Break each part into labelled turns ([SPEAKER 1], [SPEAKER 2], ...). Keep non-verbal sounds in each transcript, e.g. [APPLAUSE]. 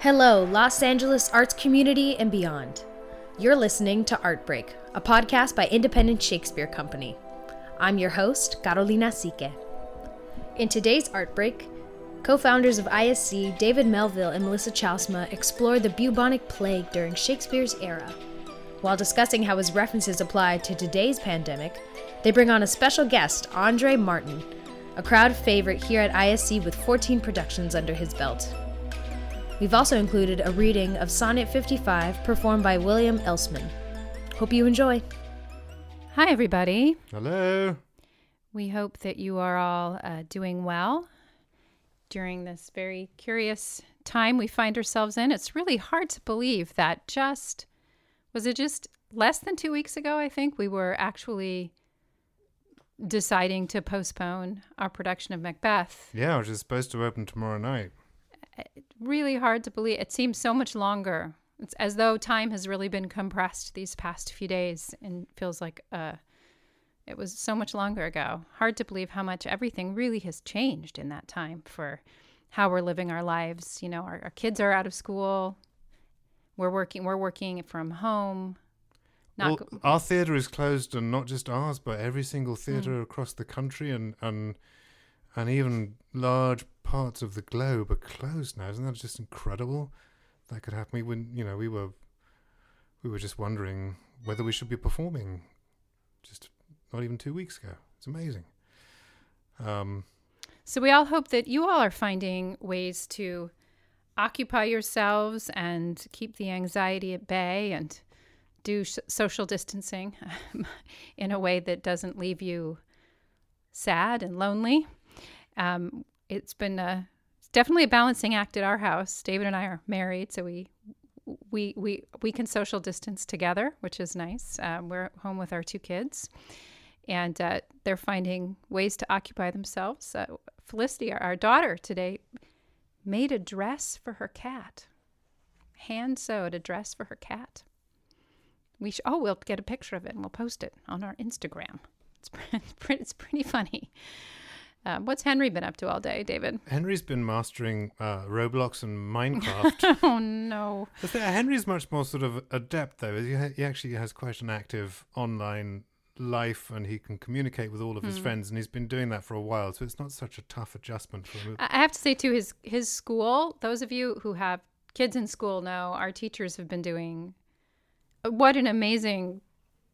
[SPEAKER 1] Hello, Los Angeles arts community and beyond. You're listening to Art Break, a podcast by Independent Shakespeare Company. I'm your host, Carolina Sique. In today's Art Break, co founders of ISC, David Melville and Melissa Chalsma, explore the bubonic plague during Shakespeare's era. While discussing how his references apply to today's pandemic, they bring on a special guest, Andre Martin, a crowd favorite here at ISC with 14 productions under his belt. We've also included a reading of Sonnet 55 performed by William Elsman. Hope you enjoy.
[SPEAKER 2] Hi, everybody.
[SPEAKER 3] Hello.
[SPEAKER 2] We hope that you are all uh, doing well during this very curious time we find ourselves in. It's really hard to believe that just, was it just less than two weeks ago? I think we were actually deciding to postpone our production of Macbeth.
[SPEAKER 3] Yeah, which is supposed to open tomorrow night.
[SPEAKER 2] Really hard to believe. It seems so much longer. It's as though time has really been compressed these past few days and feels like uh, it was so much longer ago. Hard to believe how much everything really has changed in that time for how we're living our lives. You know, our, our kids are out of school. We're working. We're working from home.
[SPEAKER 3] Well,
[SPEAKER 2] go-
[SPEAKER 3] our theatre is closed, and not just ours, but every single
[SPEAKER 2] Hmm.
[SPEAKER 3] theatre across the country, and and and even large parts of the globe are closed now. Isn't that just incredible? That could happen. We you know we were we were just wondering whether we should be performing just not even two weeks ago. It's amazing. Um,
[SPEAKER 2] So we all hope that you all are finding ways to occupy yourselves and keep the anxiety at bay and do sh- social distancing [LAUGHS] in a way that doesn't leave you sad and lonely. Um, it's been a, definitely a balancing act at our house. David and I are married, so we we we we can social distance together, which is nice. Um, we're home with our two kids, and uh, they're finding ways to occupy themselves. Uh, Felicity, our, our daughter, today made a dress for her cat, hand sewed a dress for her cat. We sh- oh, we'll get a picture of it and we'll post it on our Instagram. It's [LAUGHS] it's pretty funny. Um, what's Henry been up to all day, David?
[SPEAKER 3] Henry's been mastering uh, Roblox and Minecraft. [LAUGHS]
[SPEAKER 2] Oh no.
[SPEAKER 3] Thing, Henry's much more sort of adept, though. He, ha- he actually has quite an active online life, and he can communicate with all of his friends, and he's been doing that for a while. So it's not such a tough adjustment for him.
[SPEAKER 2] I I have to say too, his his school. Those of you who have kids in school know our teachers have been doing what an amazing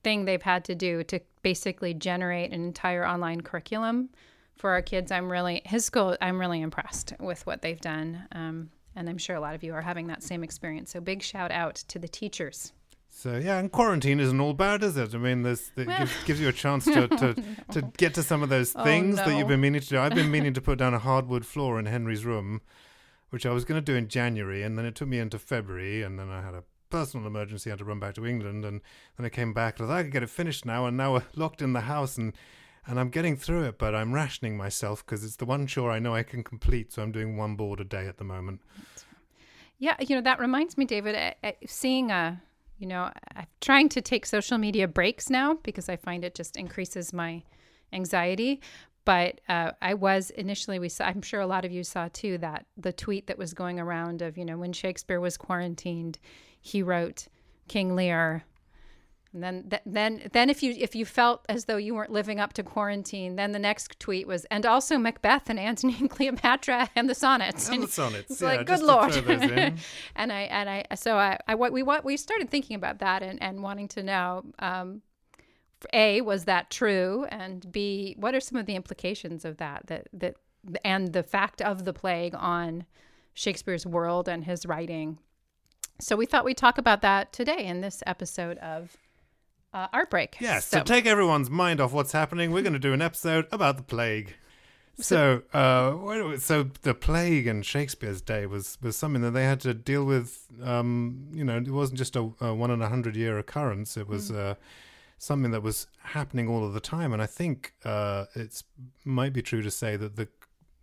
[SPEAKER 2] thing they've had to do to basically generate an entire online curriculum for our kids. I'm really his school. I'm really impressed with what they've done, um, and I'm sure a lot of you are having that same experience. So big shout out to the teachers.
[SPEAKER 3] So yeah, and quarantine isn't all bad, is it? I mean, this it gives, gives you a chance to, to, [LAUGHS] to get to some of those [LAUGHS]
[SPEAKER 2] Oh,
[SPEAKER 3] things that you've been meaning to do. I've been [LAUGHS] meaning to put down a hardwood floor in Henry's room, which I was going to do in January, and then it took me into February, and then I had a personal emergency. I had to run back to England, and then I came back. and I thought I could get it finished now, and now we're locked in the house, and and I'm getting through it, but I'm rationing myself because it's the one chore I know I can complete. So I'm doing one board a day at the moment.
[SPEAKER 2] Yeah, you know that reminds me, David. Seeing a, you know, I'm trying to take social media breaks now because I find it just increases my anxiety. But uh, I was initially, we saw. I'm sure a lot of you saw too that the tweet that was going around of, you know, when Shakespeare was quarantined, he wrote King Lear. And then, th- then, then, if you if you felt as though you weren't living up to quarantine, then the next tweet was, and also Macbeth and Antony and [LAUGHS] Cleopatra and the sonnets.
[SPEAKER 3] And the [LAUGHS] sonnets,
[SPEAKER 2] It's
[SPEAKER 3] yeah,
[SPEAKER 2] like, good lord.
[SPEAKER 3] throw those in. [LAUGHS]
[SPEAKER 2] and I and I so I, I what we what we started thinking about that and and wanting to know um, a was that true and b what are some of the implications of that that that and the fact of the plague on Shakespeare's world and his writing. So we thought we'd talk about that today in this episode of uh, Art Break.
[SPEAKER 3] Yes,
[SPEAKER 2] So,
[SPEAKER 3] to take everyone's mind off what's happening, we're going to do an episode about the plague. So, uh, what do we- so the plague in Shakespeare's day was was something that they had to deal with. Um, you know, it wasn't just a, a one in a hundred year occurrence. It was uh, something that was happening all of the time. And I think uh, it's might be true to say that the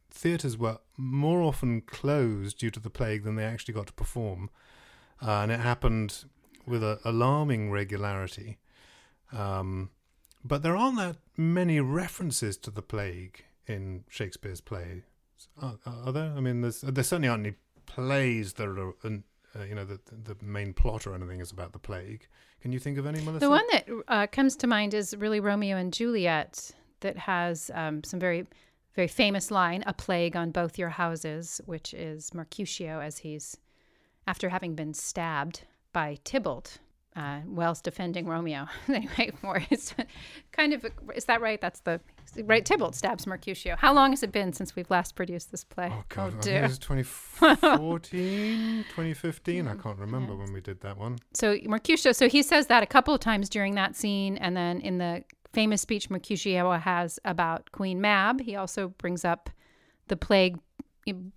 [SPEAKER 3] theatres were more often closed due to the plague than they actually got to perform, uh, and it happened with a alarming regularity. Um, but there aren't that many references to the plague in Shakespeare's play. Are, are there? I mean, there's there certainly aren't any plays that are, uh, you know, the the main plot or anything is about the plague. Can you think of any, Melissa?
[SPEAKER 2] The one that uh, comes to mind is really Romeo and Juliet, that has um, some very, very famous line: "A plague on both your houses," which is Mercutio as he's, after having been stabbed by Tybalt, uh, whilst defending Romeo. [LAUGHS] anyway, more it's kind of is that right? That's the right. Tybalt stabs Mercutio. How long has it been since we've last produced this play?
[SPEAKER 3] Oh, God. Think
[SPEAKER 2] dear.
[SPEAKER 3] it was 2014, [LAUGHS] 2015. I can't remember when we did that one.
[SPEAKER 2] So Mercutio, so he says that a couple of times during that scene, and then in the famous speech Mercutio has about Queen Mab, he also brings up the plague,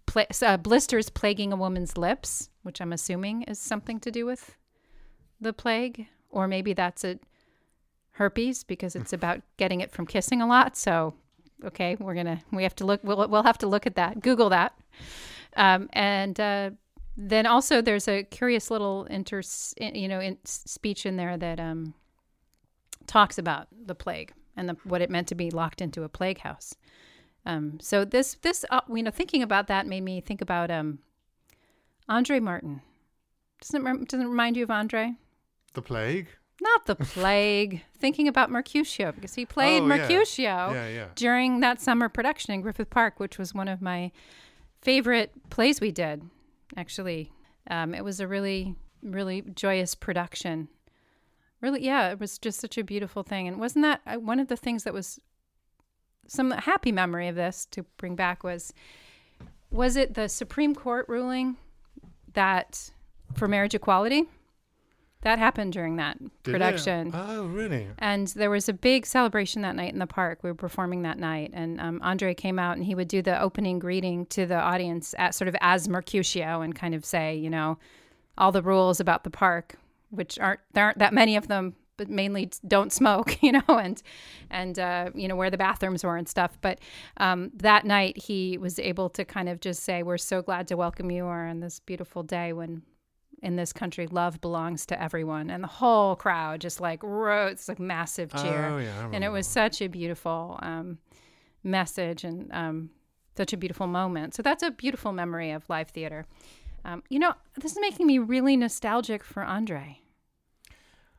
[SPEAKER 2] pla- uh, blisters plaguing a woman's lips, which I'm assuming is something to do with the plague, or maybe that's a herpes because it's about [LAUGHS] getting it from kissing a lot. So, okay, we're gonna we have to look. We'll we'll have to look at that. Google that, um, and. Uh, then also there's a curious little inter you know in speech in there that um, talks about the plague and the, what it meant to be locked into a plague house. Um, so this this uh, you know thinking about that made me think about um, Andre Martin. Doesn't it, doesn't it remind you of Andre?
[SPEAKER 3] The plague.
[SPEAKER 2] Not the plague. [LAUGHS] thinking about Mercutio because he played
[SPEAKER 3] Oh, yeah.
[SPEAKER 2] Mercutio
[SPEAKER 3] Yeah, yeah.
[SPEAKER 2] during that summer production in Griffith Park, which was one of my favorite plays we did. Actually, um, it was a really, really joyous production. Really, yeah, it was just such a beautiful thing. And wasn't that uh, one of the things that was some happy memory of this to bring back was was it the Supreme Court ruling that for marriage equality that happened during that
[SPEAKER 3] Did it?
[SPEAKER 2] production.
[SPEAKER 3] Oh, really?
[SPEAKER 2] And there was a big celebration that night in the park. We were performing that night, and um, Andre came out and he would do the opening greeting to the audience, at, sort of as Mercutio, and kind of say, you know, all the rules about the park, which aren't there aren't that many of them, but mainly don't smoke, [LAUGHS] you know, and and uh, you know where the bathrooms were and stuff. But um, that night he was able to kind of just say, "We're so glad to welcome you on this beautiful day when." In this country, love belongs to everyone, and the whole crowd just like wrote it's like massive cheer
[SPEAKER 3] Oh, yeah.
[SPEAKER 2] And it was such a beautiful um, message and um, such a beautiful moment. So that's a beautiful memory of live theater. Um, you know, this is making me really nostalgic for Andre.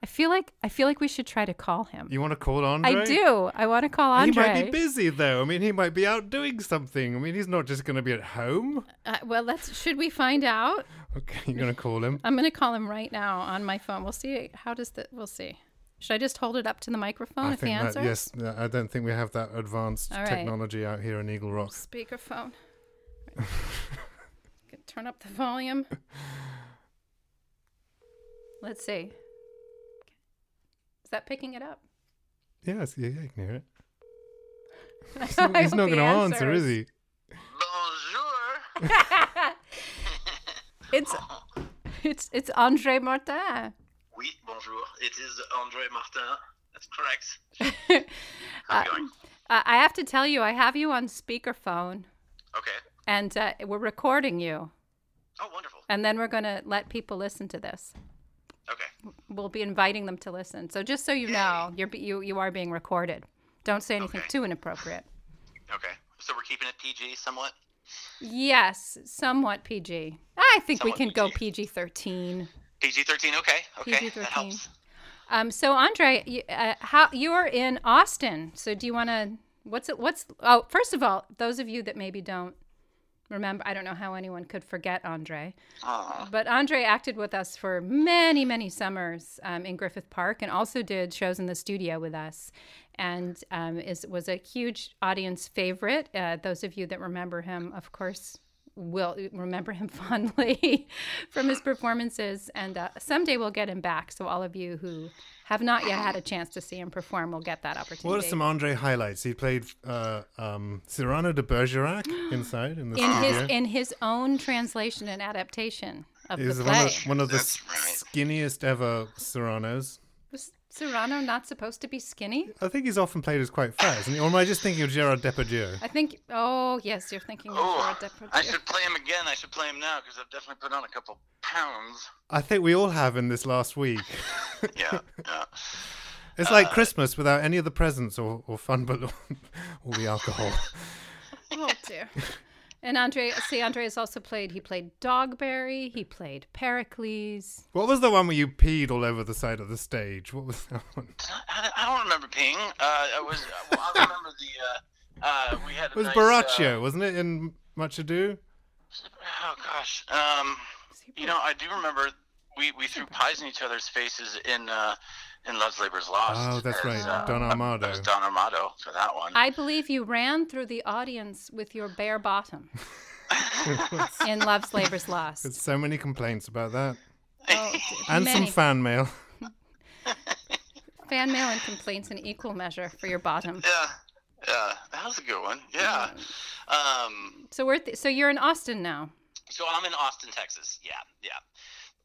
[SPEAKER 2] I feel like I feel like we should try to call him.
[SPEAKER 3] You want to call Andre?
[SPEAKER 2] I do. I want to call Andre.
[SPEAKER 3] He might be busy though. I mean, he might be out doing something. I mean, he's not just going to be at home.
[SPEAKER 2] Uh, well, let's. Should we find out?
[SPEAKER 3] Okay, you're going to call him.
[SPEAKER 2] I'm going to call him right now on my phone. We'll see. How does that? We'll see. Should I just hold it up to the microphone
[SPEAKER 3] I
[SPEAKER 2] if he
[SPEAKER 3] think that yes. I don't think we have that advanced
[SPEAKER 2] All right.
[SPEAKER 3] technology out here in Eagle Rock.
[SPEAKER 2] Speakerphone. [LAUGHS] Can Turn up the volume. Let's see. Is that picking it up?
[SPEAKER 3] Yes, yeah, yeah, you can hear it. [LAUGHS] He's not, he's not going to answer, is
[SPEAKER 2] answers.
[SPEAKER 3] he?
[SPEAKER 4] Bonjour. [LAUGHS] [LAUGHS]
[SPEAKER 2] It's it's it's Andre Martin.
[SPEAKER 4] Oui, bonjour. It is Andre Martin. That's correct. [LAUGHS] How's?
[SPEAKER 2] Uh, I have to tell you, I have you on speakerphone,
[SPEAKER 4] Okay.
[SPEAKER 2] and uh, we're recording you,
[SPEAKER 4] Oh, wonderful.
[SPEAKER 2] and then we're going to let people listen to this.
[SPEAKER 4] Okay.
[SPEAKER 2] We'll be inviting them to listen. So just so you know, you're you you are being recorded. Don't say anything
[SPEAKER 4] Okay.
[SPEAKER 2] too inappropriate.
[SPEAKER 4] Okay. So we're keeping it PG somewhat.
[SPEAKER 2] Yes, somewhat PG. I think
[SPEAKER 4] Somewhat
[SPEAKER 2] we can go
[SPEAKER 4] PG.
[SPEAKER 2] PG thirteen.
[SPEAKER 4] PG thirteen. Okay. Okay.
[SPEAKER 2] PG-13.
[SPEAKER 4] That helps.
[SPEAKER 2] Um, so Andre, you, uh, how you're in Austin? So do you want to? What's it? What's? Oh, first of all, those of you that maybe don't remember, I don't know how anyone could forget Andre,
[SPEAKER 4] Aw.
[SPEAKER 2] but Andre acted with us for many, many summers um, in Griffith Park, and also did shows in the studio with us, and um, is was a huge audience favorite. Uh, those of you that remember him, of course. Will remember him [LAUGHS] fondly from his performances, and uh, someday we'll get him back. So all of you who have not yet had a chance to see him perform will get that opportunity.
[SPEAKER 3] What are some Andre highlights? He played uh, um, Cyrano de Bergerac [GASPS] inside in the
[SPEAKER 2] in his in his own translation and adaptation of
[SPEAKER 3] He's
[SPEAKER 2] the
[SPEAKER 3] one
[SPEAKER 2] play?
[SPEAKER 3] of, one of the
[SPEAKER 4] right.
[SPEAKER 3] skinniest ever Cyranos.
[SPEAKER 2] Was Cyrano not supposed to be skinny?
[SPEAKER 3] I think he's often played as quite fat, isn't he? Or am I just thinking of Gerard Depardieu?
[SPEAKER 2] I think. Oh yes, you're thinking of
[SPEAKER 4] Oh,
[SPEAKER 2] Gerard Depardieu.
[SPEAKER 4] I should play him again. I should play him now because I've definitely put on a couple pounds.
[SPEAKER 3] I think we all have in this last week. [LAUGHS]
[SPEAKER 4] Yeah. yeah.
[SPEAKER 3] It's
[SPEAKER 2] Uh,
[SPEAKER 3] like Christmas without any of the presents or, or fun, but all [LAUGHS] the alcohol.
[SPEAKER 2] Oh dear. And Andre, see, Andre has also played. He played Dogberry. He played Pericles.
[SPEAKER 3] What was the one where you peed all over the side of the stage? What was that one? [LAUGHS]
[SPEAKER 4] I, I don't remember peeing. Uh, I was. Well, I remember the. Uh, uh, we had. A
[SPEAKER 3] It was
[SPEAKER 4] nice,
[SPEAKER 3] Borachio,
[SPEAKER 4] Uh,
[SPEAKER 3] wasn't it? In Much Ado.
[SPEAKER 4] oh gosh. Um, you know, I do remember we, we threw pies in each other's faces in uh, in Love's Labor's Lost.
[SPEAKER 3] Oh, that's
[SPEAKER 4] as,
[SPEAKER 3] right,
[SPEAKER 4] uh,
[SPEAKER 3] Don Armado.
[SPEAKER 4] As Don Armado for that one.
[SPEAKER 2] I believe you ran through the audience with your bare bottom [LAUGHS] in Love's Labor's Lost.
[SPEAKER 3] There's so many complaints about that,
[SPEAKER 2] Oh, [LAUGHS]
[SPEAKER 3] and
[SPEAKER 2] many
[SPEAKER 3] some fan mail. [LAUGHS]
[SPEAKER 2] fan mail and complaints in equal measure for your bottom.
[SPEAKER 4] yeah, yeah, that was a good one. Yeah. Um,
[SPEAKER 2] So we're th- so you're in Austin now.
[SPEAKER 4] so I'm in Austin, Texas. Yeah, yeah.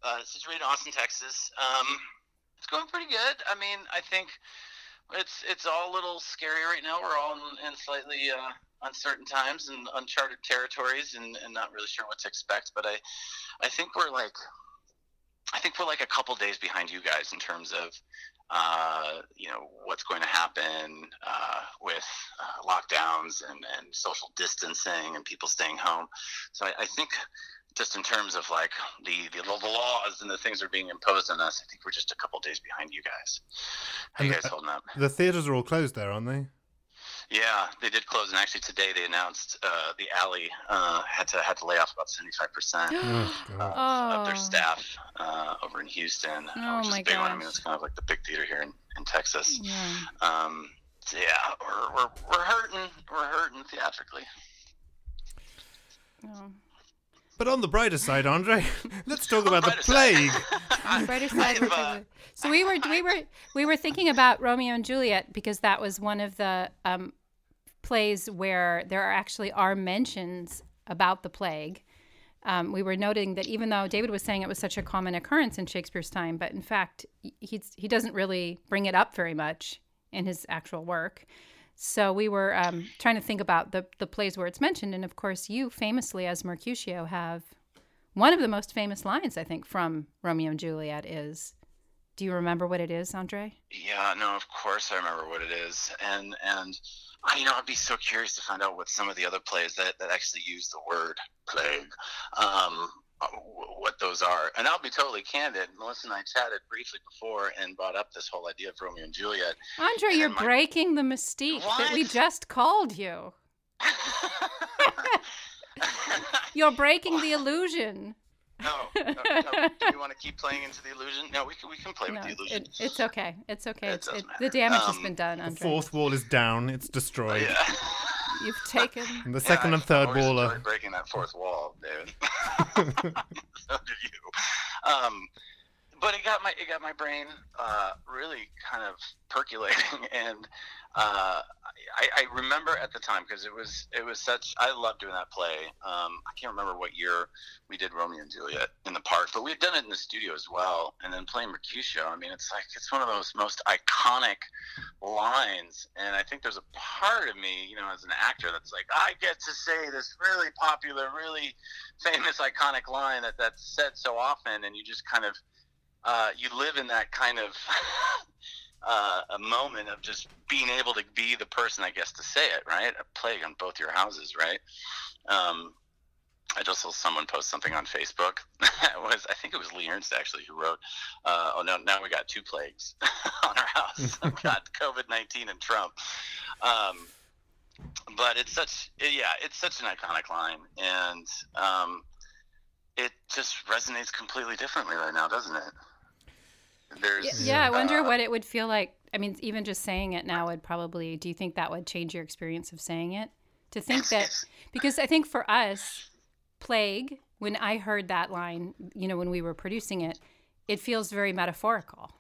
[SPEAKER 4] Uh, situated in Austin, Texas. Um, it's going pretty good. I mean, I think it's it's all a little scary right now. We're all in, in slightly uh, uncertain times and uncharted territories, and, and not really sure what to expect. But I, I think we're like, I think we're like a couple days behind you guys in terms of, uh, you know, what's going to happen uh, with uh, lockdowns and, and social distancing and people staying home. So I, I think just in terms of like the, the, the laws and the things that are being imposed on us, I think we're just a couple days behind you guys. How you guys
[SPEAKER 3] uh,
[SPEAKER 4] holding up?
[SPEAKER 3] The theaters are all closed there, aren't they?
[SPEAKER 4] Yeah, they did close, and actually today they announced uh, the Alley uh, had to had to lay off about seventy five percent [GASPS]
[SPEAKER 3] Oh,
[SPEAKER 4] of their
[SPEAKER 2] Oh.
[SPEAKER 4] staff uh, over in Houston,
[SPEAKER 2] Oh,
[SPEAKER 4] which is a big one. I mean,
[SPEAKER 2] gosh.
[SPEAKER 4] it's kind of like the big theater here in, in Texas.
[SPEAKER 2] Yeah.
[SPEAKER 4] Um, so yeah, we're, we're we're hurting. We're hurting theatrically.
[SPEAKER 2] Oh.
[SPEAKER 3] But on the brighter side, Andre, [LAUGHS] let's talk about the plague. [LAUGHS]
[SPEAKER 2] On the brighter side, we're
[SPEAKER 4] uh,
[SPEAKER 2] so we were we were we were thinking about Romeo and Juliet because that was one of the um, plays where there are actually are mentions about the plague. Um, we were noting that even though David was saying it was such a common occurrence in Shakespeare's time, but in fact he's, he doesn't really bring it up very much in his actual work. So we were um, trying to think about the the plays where it's mentioned, and of course you famously as Mercutio have one of the most famous lines, I think, from Romeo and Juliet is, "Do you remember what it is, Andre?"
[SPEAKER 4] Yeah, no, of course I remember what it is, and and I, you know, I'd be so curious to find out what some of the other plays that, that actually use the word plague, um, what those are. And I'll be totally candid. Melissa and I chatted briefly before and brought up this whole idea of Romeo and Juliet.
[SPEAKER 2] Andre,
[SPEAKER 4] And
[SPEAKER 2] you're
[SPEAKER 4] my-
[SPEAKER 2] breaking the mystique that we just called you. [LAUGHS] You're breaking the illusion. [LAUGHS]
[SPEAKER 4] no, no, no. [LAUGHS] Do you want to keep playing into the illusion? No, we can we can play
[SPEAKER 2] No,
[SPEAKER 4] with the illusion.
[SPEAKER 2] it, it's okay. It's okay.
[SPEAKER 4] It
[SPEAKER 2] It's, it, the
[SPEAKER 4] matter.
[SPEAKER 2] damage has
[SPEAKER 4] Um,
[SPEAKER 2] been done,
[SPEAKER 3] The
[SPEAKER 2] Andre.
[SPEAKER 3] fourth wall is down. It's destroyed.
[SPEAKER 4] yeah.
[SPEAKER 2] You've taken.
[SPEAKER 3] And [LAUGHS] the second
[SPEAKER 4] I
[SPEAKER 3] and third
[SPEAKER 4] always
[SPEAKER 3] wall
[SPEAKER 4] enjoyed breaking that fourth wall, David. so did you. Um, but it got my it got my brain uh, really kind of percolating, [LAUGHS] and uh, I, I remember at the time because it was it was such I loved doing that play. Um, I can't remember what year we did Romeo and Juliet in the park, but we've done it in the studio as well, and then playing Mercutio. I mean, it's like it's one of those most iconic lines, and I think there's a part of me, you know, as an actor, that's like I get to say this really popular, really famous, iconic line that that's said so often, and you just kind of uh, you live in that kind of [LAUGHS] uh, a moment of just being able to be the person, I guess, to say it, right? A plague on both your houses, right? Um, I just saw someone post something on Facebook. [LAUGHS] it was I think it was Lee Ernst actually who wrote, uh, "Oh no, now we got two plagues [LAUGHS] on our house. [LAUGHS] we got COVID nineteen and Trump." Um, but it's such yeah, it's such an iconic line, and um, it just resonates completely differently right now, doesn't it? There's
[SPEAKER 2] Yeah, I wonder
[SPEAKER 4] uh,
[SPEAKER 2] what it would feel like. I mean, even just saying it now would probably. Do you think that would change your experience of saying it? To think that, [LAUGHS] because I think for us, plague. When I heard that line, you know, when we were producing it, it feels very metaphorical,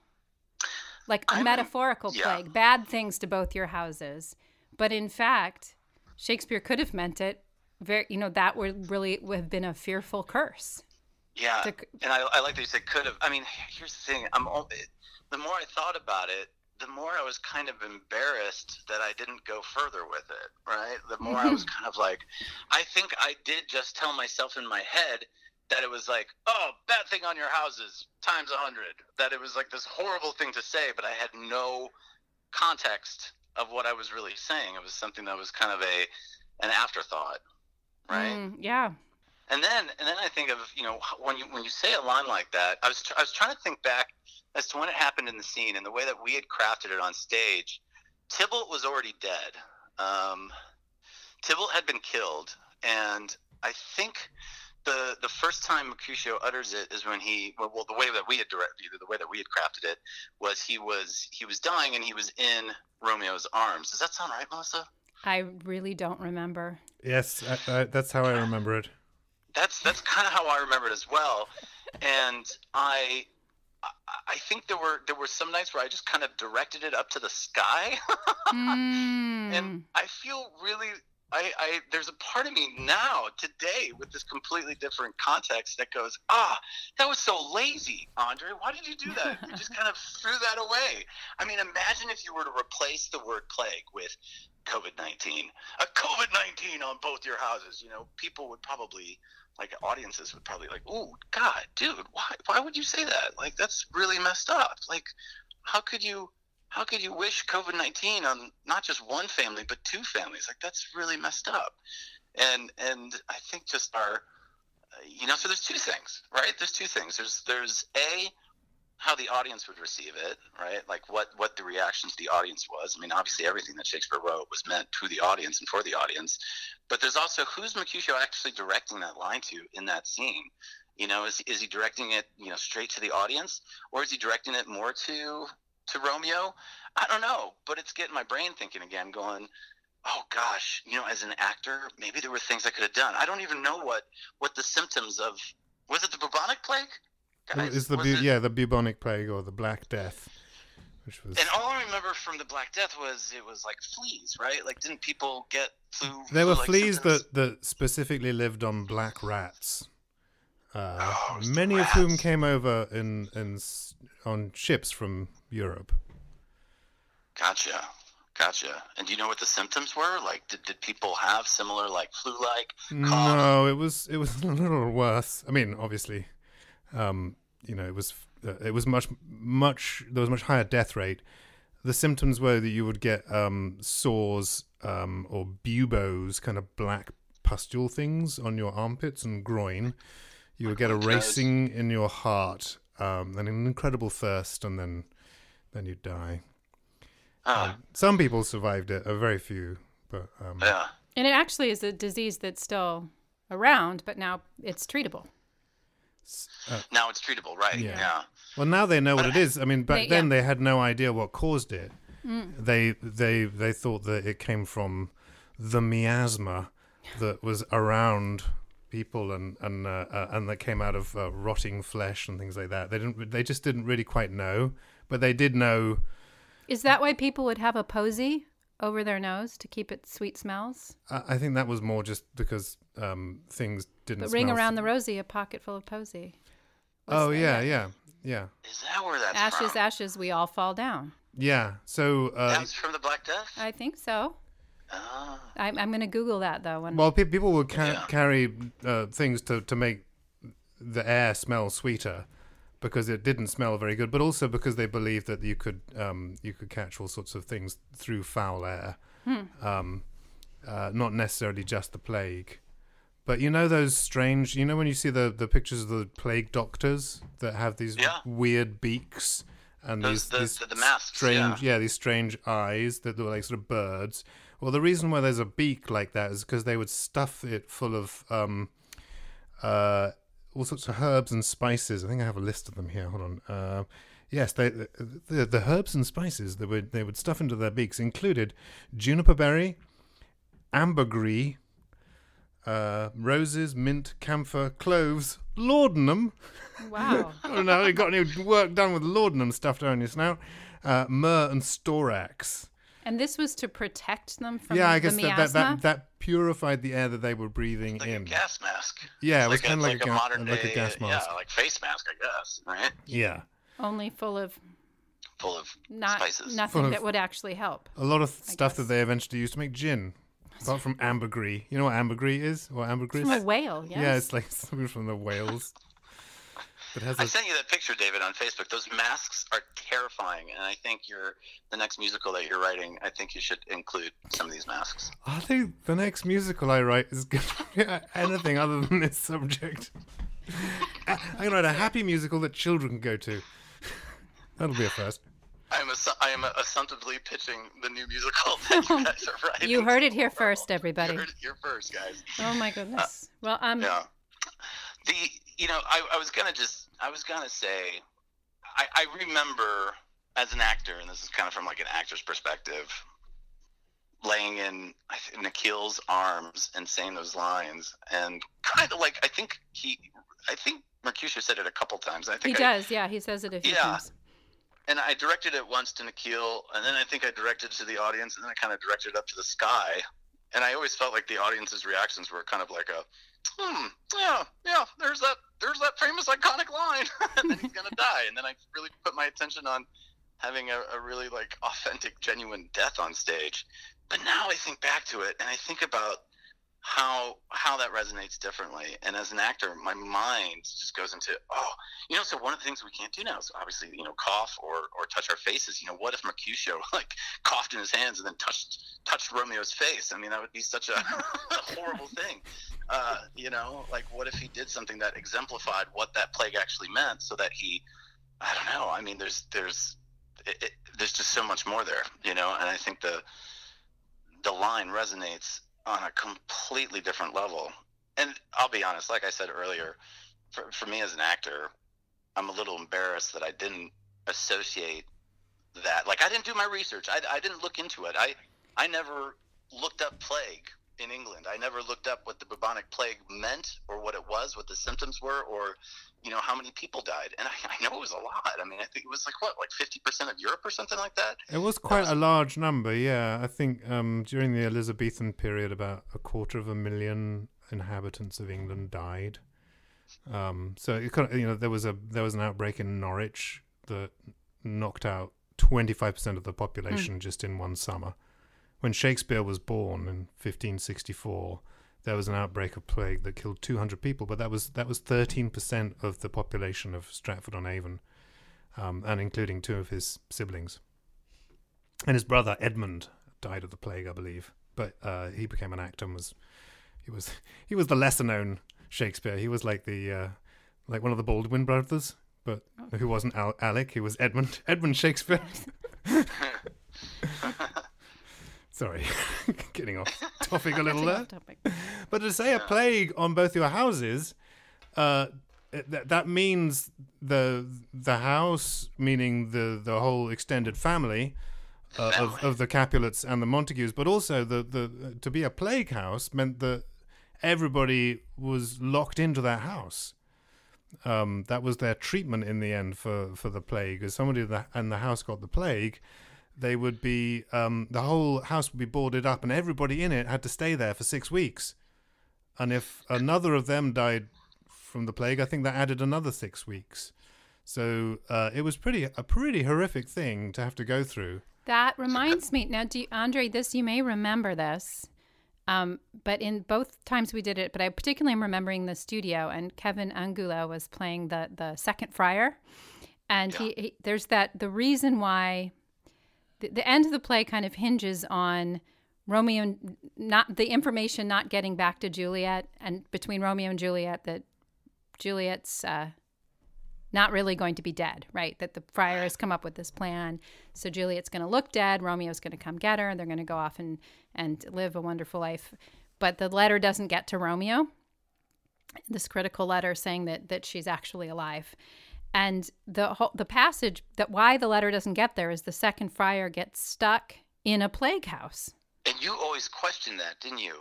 [SPEAKER 2] like a
[SPEAKER 4] I'm-
[SPEAKER 2] metaphorical
[SPEAKER 4] yeah.
[SPEAKER 2] plague, bad things to both your houses. But in fact, Shakespeare could have meant it. Very, you know, that would really would have been a fearful curse.
[SPEAKER 4] Yeah,
[SPEAKER 2] to-
[SPEAKER 4] and I, I like that you said could have. I mean, here's the thing. I'm al- the more I thought about it, the more I was kind of embarrassed that I didn't go further with it. Right. The more I was kind of like, I think I did just tell myself in my head that it was like, oh, bad thing on your houses times a hundred. That it was like this horrible thing to say, but I had no context of what I was really saying. It was something that was kind of a an afterthought. right?
[SPEAKER 2] Mm, yeah.
[SPEAKER 4] And then and then I think of you know when you when you say a line like that, I was tr- I was trying to think back as to when it happened in the scene and the way that we had crafted it on stage. Tybalt was already dead. Um, Tybalt had been killed, and I think the the first time Mercutio utters it is when he well, well the way that we had directed the way that we had crafted it was he was he was dying and he was in Romeo's arms. Does that sound right, Melissa?
[SPEAKER 2] I really don't remember.
[SPEAKER 3] Yes, I, I, that's how I remember it.
[SPEAKER 4] That's that's kind of how I remember it as well, and I. I- think there were there were some nights where I just kind of directed it up to the sky,
[SPEAKER 2] Mm. [LAUGHS]
[SPEAKER 4] and I feel really I, I there's a part of me now today with this completely different context that goes ah that was so lazy Andre why did you do that you just [LAUGHS] kind of threw that away I mean imagine if you were to replace the word plague with COVID-19 a COVID-19 on both your houses you know people would probably like audiences would probably like oh god dude why why would you say that like that's really messed up like how could you how could you wish COVID nineteen on not just one family but two families? Like that's really messed up. And and I think just our, uh, you know, so there's two things, right? There's two things. There's there's a how the audience would receive it, right? Like what what the reaction to the audience was. I mean, obviously everything that Shakespeare wrote was meant to the audience and for the audience. But there's also who's Mercutio actually directing that line to in that scene. You know, is is he directing it, you know, straight to the audience, or is he directing it more to to Romeo? I don't know, but it's getting my brain thinking again, going, oh gosh, you know, as an actor, maybe there were things I could have done. I don't even know what what the symptoms of was it the bubonic plague?
[SPEAKER 3] Is the bu-
[SPEAKER 4] it-
[SPEAKER 3] yeah the bubonic plague or the Black Death, which was
[SPEAKER 4] And all I remember from the Black Death was it was like fleas, right? Like, didn't people get flu?
[SPEAKER 3] there were
[SPEAKER 4] flu-like
[SPEAKER 3] fleas
[SPEAKER 4] symptoms?
[SPEAKER 3] that that specifically lived on black rats. Uh,
[SPEAKER 4] Oh, it was the
[SPEAKER 3] many of whom came over in, in on ships from Europe.
[SPEAKER 4] Gotcha, gotcha. And do you know what the symptoms were? Like, did, did people have similar like flu-like? cough?
[SPEAKER 3] No, it was it was [LAUGHS] a little worse. I mean, obviously, um, you know, it was uh, it was much much there was much higher death rate. The symptoms were that you would get um, sores um, or buboes, kind of black pustule things on your armpits and groin. You would get a racing in your heart, um, and an incredible thirst, and then then you'd die.
[SPEAKER 4] Ah,
[SPEAKER 3] Some people survived it, a very few, but um,
[SPEAKER 4] yeah.
[SPEAKER 2] And it actually is a disease that's still around, but now it's treatable.
[SPEAKER 4] Now it's treatable, right?
[SPEAKER 3] Yeah.
[SPEAKER 4] Yeah.
[SPEAKER 3] Well, now they know what it is. I mean, back
[SPEAKER 2] They-
[SPEAKER 3] then
[SPEAKER 2] yeah.
[SPEAKER 3] they had no idea what caused it. They they they thought that it came from the miasma that was around people and and uh, uh, and that came out of uh, rotting flesh and things like that. They didn't. They just didn't really quite know, but they did know.
[SPEAKER 2] Is that why people would have a posy over their nose to keep it sweet smells?
[SPEAKER 3] I I think that was more just because um, things didn't.
[SPEAKER 2] But ring
[SPEAKER 3] smell
[SPEAKER 2] around
[SPEAKER 3] f-
[SPEAKER 2] the rosy, a pocket full of posy.
[SPEAKER 3] Oh
[SPEAKER 2] Was-
[SPEAKER 3] yeah, yeah, yeah,
[SPEAKER 4] Is that where that's
[SPEAKER 2] Ashes,
[SPEAKER 4] from?
[SPEAKER 2] ashes, we all fall down.
[SPEAKER 3] yeah. So uh,
[SPEAKER 4] That's from the Black Death.
[SPEAKER 2] I think so.
[SPEAKER 4] Ah.
[SPEAKER 2] I'm, I'm going to Google that though. When
[SPEAKER 3] Well, pe- people would ca-
[SPEAKER 4] Yeah.
[SPEAKER 3] carry uh, things to, to make the air smell sweeter because it didn't smell very good, but also because they believed that you could um, you could catch all sorts of things through foul air, um, uh, not necessarily just the plague. But you know those strange, you know when you see the, the pictures of the plague doctors that have these
[SPEAKER 4] Yeah.
[SPEAKER 3] weird beaks and
[SPEAKER 4] Those-
[SPEAKER 3] these,
[SPEAKER 4] the-
[SPEAKER 3] these
[SPEAKER 4] the- the masks,
[SPEAKER 3] strange,
[SPEAKER 4] yeah.
[SPEAKER 3] yeah, these strange eyes that look like sort of birds. Well, the reason why there's a beak like that is because they would stuff it full of um, uh, all sorts of herbs and spices. I think I have a list of them here. Hold on. Uh, yes, they, the the herbs and spices that would they would stuff into their beaks included juniper berry, ambergris, uh, roses, mint, camphor, cloves, laudanum.
[SPEAKER 2] wow. [LAUGHS]
[SPEAKER 3] I don't know. You got any work done with laudanum stuffed down your snout? Uh, myrrh and storax.
[SPEAKER 2] and this was to protect them from the floor.
[SPEAKER 3] yeah, I
[SPEAKER 2] the
[SPEAKER 3] guess that, that, that that purified the air that they were breathing in.
[SPEAKER 4] Like
[SPEAKER 3] in.
[SPEAKER 4] a gas mask.
[SPEAKER 3] Yeah, it was
[SPEAKER 4] Like a-
[SPEAKER 3] kind of like,
[SPEAKER 4] like
[SPEAKER 3] a,
[SPEAKER 4] a
[SPEAKER 3] ga-
[SPEAKER 4] modern
[SPEAKER 3] like a
[SPEAKER 4] day,
[SPEAKER 3] gas mask.
[SPEAKER 4] Yeah, like face mask, I guess. Right.
[SPEAKER 3] Yeah.
[SPEAKER 2] Only full of
[SPEAKER 4] Full of
[SPEAKER 2] not
[SPEAKER 4] spices.
[SPEAKER 2] nothing
[SPEAKER 3] Full of-
[SPEAKER 2] that would actually help.
[SPEAKER 3] A lot of stuff that they eventually used to make gin. Apart from ambergris. You know what ambergris is? What ambergris
[SPEAKER 2] From a whale, yes.
[SPEAKER 3] Yeah, it's like [LAUGHS] something from the whales. It has
[SPEAKER 4] I
[SPEAKER 3] a,
[SPEAKER 4] sent you that picture, David, on Facebook. Those masks are terrifying, and I think you're the next musical that you're writing. I think you should include some of these masks.
[SPEAKER 3] I think the next musical I write is going [LAUGHS] to be anything other than this subject. [LAUGHS] I- I'm going to write a happy musical that children can go to. That'll be a first.
[SPEAKER 4] I am assu- I am assumptively pitching the new musical that you [LAUGHS] guys are writing.
[SPEAKER 2] You heard it here first, everybody.
[SPEAKER 4] You heard it here first, guys.
[SPEAKER 2] Oh my goodness. Well, um,
[SPEAKER 4] Yeah. The you know I, I was gonna just I was gonna say I, I remember as an actor and this is kind of from like an actor's perspective laying in Nikhil's arms and saying those lines and kind of like I think he I think Mercutio said it a couple times. I
[SPEAKER 2] he
[SPEAKER 4] think I,
[SPEAKER 2] does. Yeah, he says it a few
[SPEAKER 4] Yeah.
[SPEAKER 2] times.
[SPEAKER 4] And I directed it once to Nikhil, and then I think I directed to the audience, and then I kind of directed it up to the sky. And I always felt like the audience's reactions were kind of like a, hmm, yeah, yeah, there's that, there's that famous iconic line, [LAUGHS] and then he's gonna die. And then I really put my attention on having a, a really like authentic, genuine death on stage. But now I think back to it, and I think about how how that resonates differently. And as an actor, my mind just goes into oh, you know. So one of the things we can't do now is obviously you know cough or or touch our faces. You know, what if Mercutio [LAUGHS] like coughed in his hands and then touched touched Romeo's face? I mean, that would be such [LAUGHS] a horrible thing. Uh, you know, like what if he did something that exemplified what that plague actually meant, so that he, I don't know. I mean, there's there's it, it, there's just so much more there, you know. And I think the the line resonates on a completely different level. And I'll be honest, like I said earlier, for, for me as an actor, I'm a little embarrassed that I didn't associate that. Like I didn't do my research. I, I didn't look into it. I I never looked up plague in England. I never looked up what the bubonic plague meant or what it was, what the symptoms were, or you know how many people died. And I, I know it was a lot. I mean, I think it was like what, like 50% of Europe or something like that.
[SPEAKER 3] It was quite a large number, yeah. I think um, during the Elizabethan period, about a quarter of a million inhabitants of England died. Um, so it kind of, you know, there was a there was an outbreak in Norwich that knocked out twenty five percent of the population just in one summer. When Shakespeare was born in 1564, there was an outbreak of plague that killed 200 people, but that was that was 13% of the population of Stratford on Avon, um, and including two of his siblings. And his brother Edmund died of the plague, I believe, but uh, he became an actor and was he was he was the lesser known Shakespeare. He was like the uh, like one of the Baldwin brothers, but who wasn't Al- Alec. He was Edmund [LAUGHS] Edmund Shakespeare. [LAUGHS] [LAUGHS] Sorry, [LAUGHS] getting off topic a [LAUGHS] little there.
[SPEAKER 2] Topic.
[SPEAKER 3] But to say a plague on both your houses, uh, th- that means the the house, meaning the the whole extended family. Uh, of, of the Capulets and the Montagues, but also the, the to be a plague house meant that everybody was locked into that house. Um, that was their treatment in the end for, for the plague. As somebody that and the house got the plague, they would be um, the whole house would be boarded up, and everybody in it had to stay there for six weeks. And if another of them died from the plague, I think that added another six weeks. So uh, it was pretty a pretty horrific thing to have to go through.
[SPEAKER 2] That reminds me. Now, do you, Andre, this you may remember this, um, but in both times we did it, but I particularly am remembering the studio, and Kevin Angula was playing the the second friar, and he, he there's that the reason why the, the end of the play kind of hinges on Romeo not the information not getting back to Juliet, and between Romeo and Juliet that Juliet's uh, not really going to be dead, right? That the friar has come up with this plan. So Juliet's going to look dead. Romeo's going to come get her. And they're going to go off and, and live a wonderful life. But the letter doesn't get to Romeo, this critical letter saying that, that she's actually alive. And the whole, the passage that why the letter doesn't get there is the second friar gets stuck in a plague house.
[SPEAKER 4] And you always questioned that, didn't you?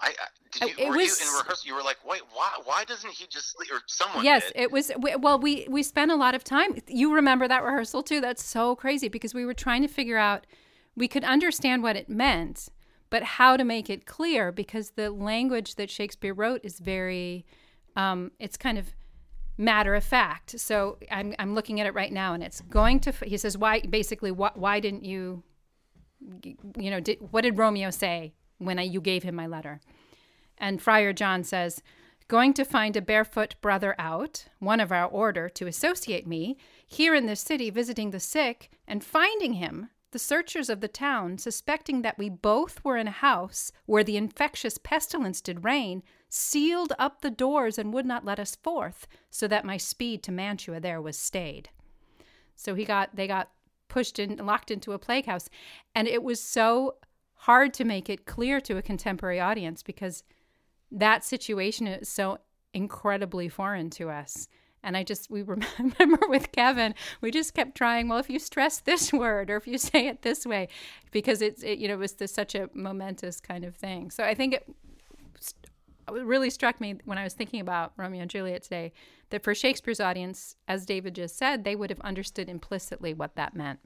[SPEAKER 4] I, I did you,
[SPEAKER 2] it
[SPEAKER 4] were
[SPEAKER 2] was-
[SPEAKER 4] you in rehearsal? You were like, wait, why? Why doesn't he just? Or someone
[SPEAKER 2] yes,
[SPEAKER 4] did.
[SPEAKER 2] it was. Well, we we spent a lot of time. You remember that rehearsal too? That's so crazy because we were trying to figure out. We could understand what it meant, but how to make it clear because the language that Shakespeare wrote is very. Um, it's kind of matter of fact. So I'm I'm looking at it right now, and it's going to. He says, "Why? Basically, why, why didn't you? You know, did, what did Romeo say when I, you gave him my letter?" And Friar John says, going to find a barefoot brother out, one of our order, to associate me, here in this city visiting the sick, and finding him, the searchers of the town, suspecting that we both were in a house where the infectious pestilence did reign, sealed up the doors and would not let us forth, so that my speed to Mantua there was stayed. So he got they got pushed in locked into a plague house. And it was so hard to make it clear to a contemporary audience because that situation is so incredibly foreign to us. And I just, we [LAUGHS] remember with Kevin, we just kept trying, well, if you stress this [LAUGHS] word or if you say it this way, because it's, it, you know, it was this, such a momentous kind of thing. So I think it, really struck me when I was thinking about Romeo and Juliet today that for Shakespeare's audience, as David just said, they would have understood implicitly what that meant.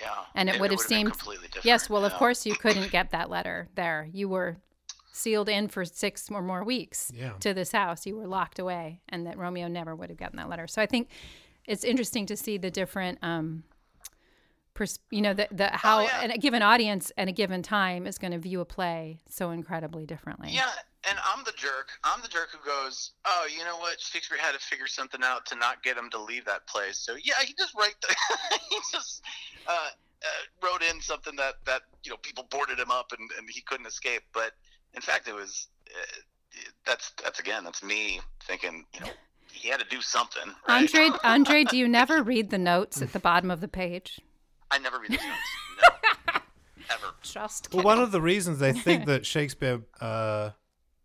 [SPEAKER 4] Yeah.
[SPEAKER 2] And it,
[SPEAKER 4] it
[SPEAKER 2] would have
[SPEAKER 4] would have been
[SPEAKER 2] seemed
[SPEAKER 4] completely different,
[SPEAKER 2] Yes, well, of course you couldn't get that letter there. You were sealed in for six or more weeks
[SPEAKER 3] Yeah.
[SPEAKER 2] to this house. You were locked away, and that Romeo never would have gotten that letter. So I think it's interesting to see the different, um, pers- you know, the the how
[SPEAKER 4] yeah.
[SPEAKER 2] and a given audience and a given time is going to view a play so incredibly differently.
[SPEAKER 4] Yeah, and I'm the jerk. I'm the jerk who goes, "Oh, you know what? Shakespeare had to figure something out to not get him to leave that place." So yeah, he just write the, [LAUGHS] he just uh, uh, wrote in something that that you know people boarded him up and, and he couldn't escape. But in fact, it was uh, that's that's again that's me thinking you know he had to do something. Right?
[SPEAKER 2] Andre, [LAUGHS] Andre, do you never read the notes at the bottom of the page?
[SPEAKER 4] I never read the notes. [LAUGHS] No, ever.
[SPEAKER 2] Just
[SPEAKER 3] Well, one of the reasons they think that Shakespeare uh,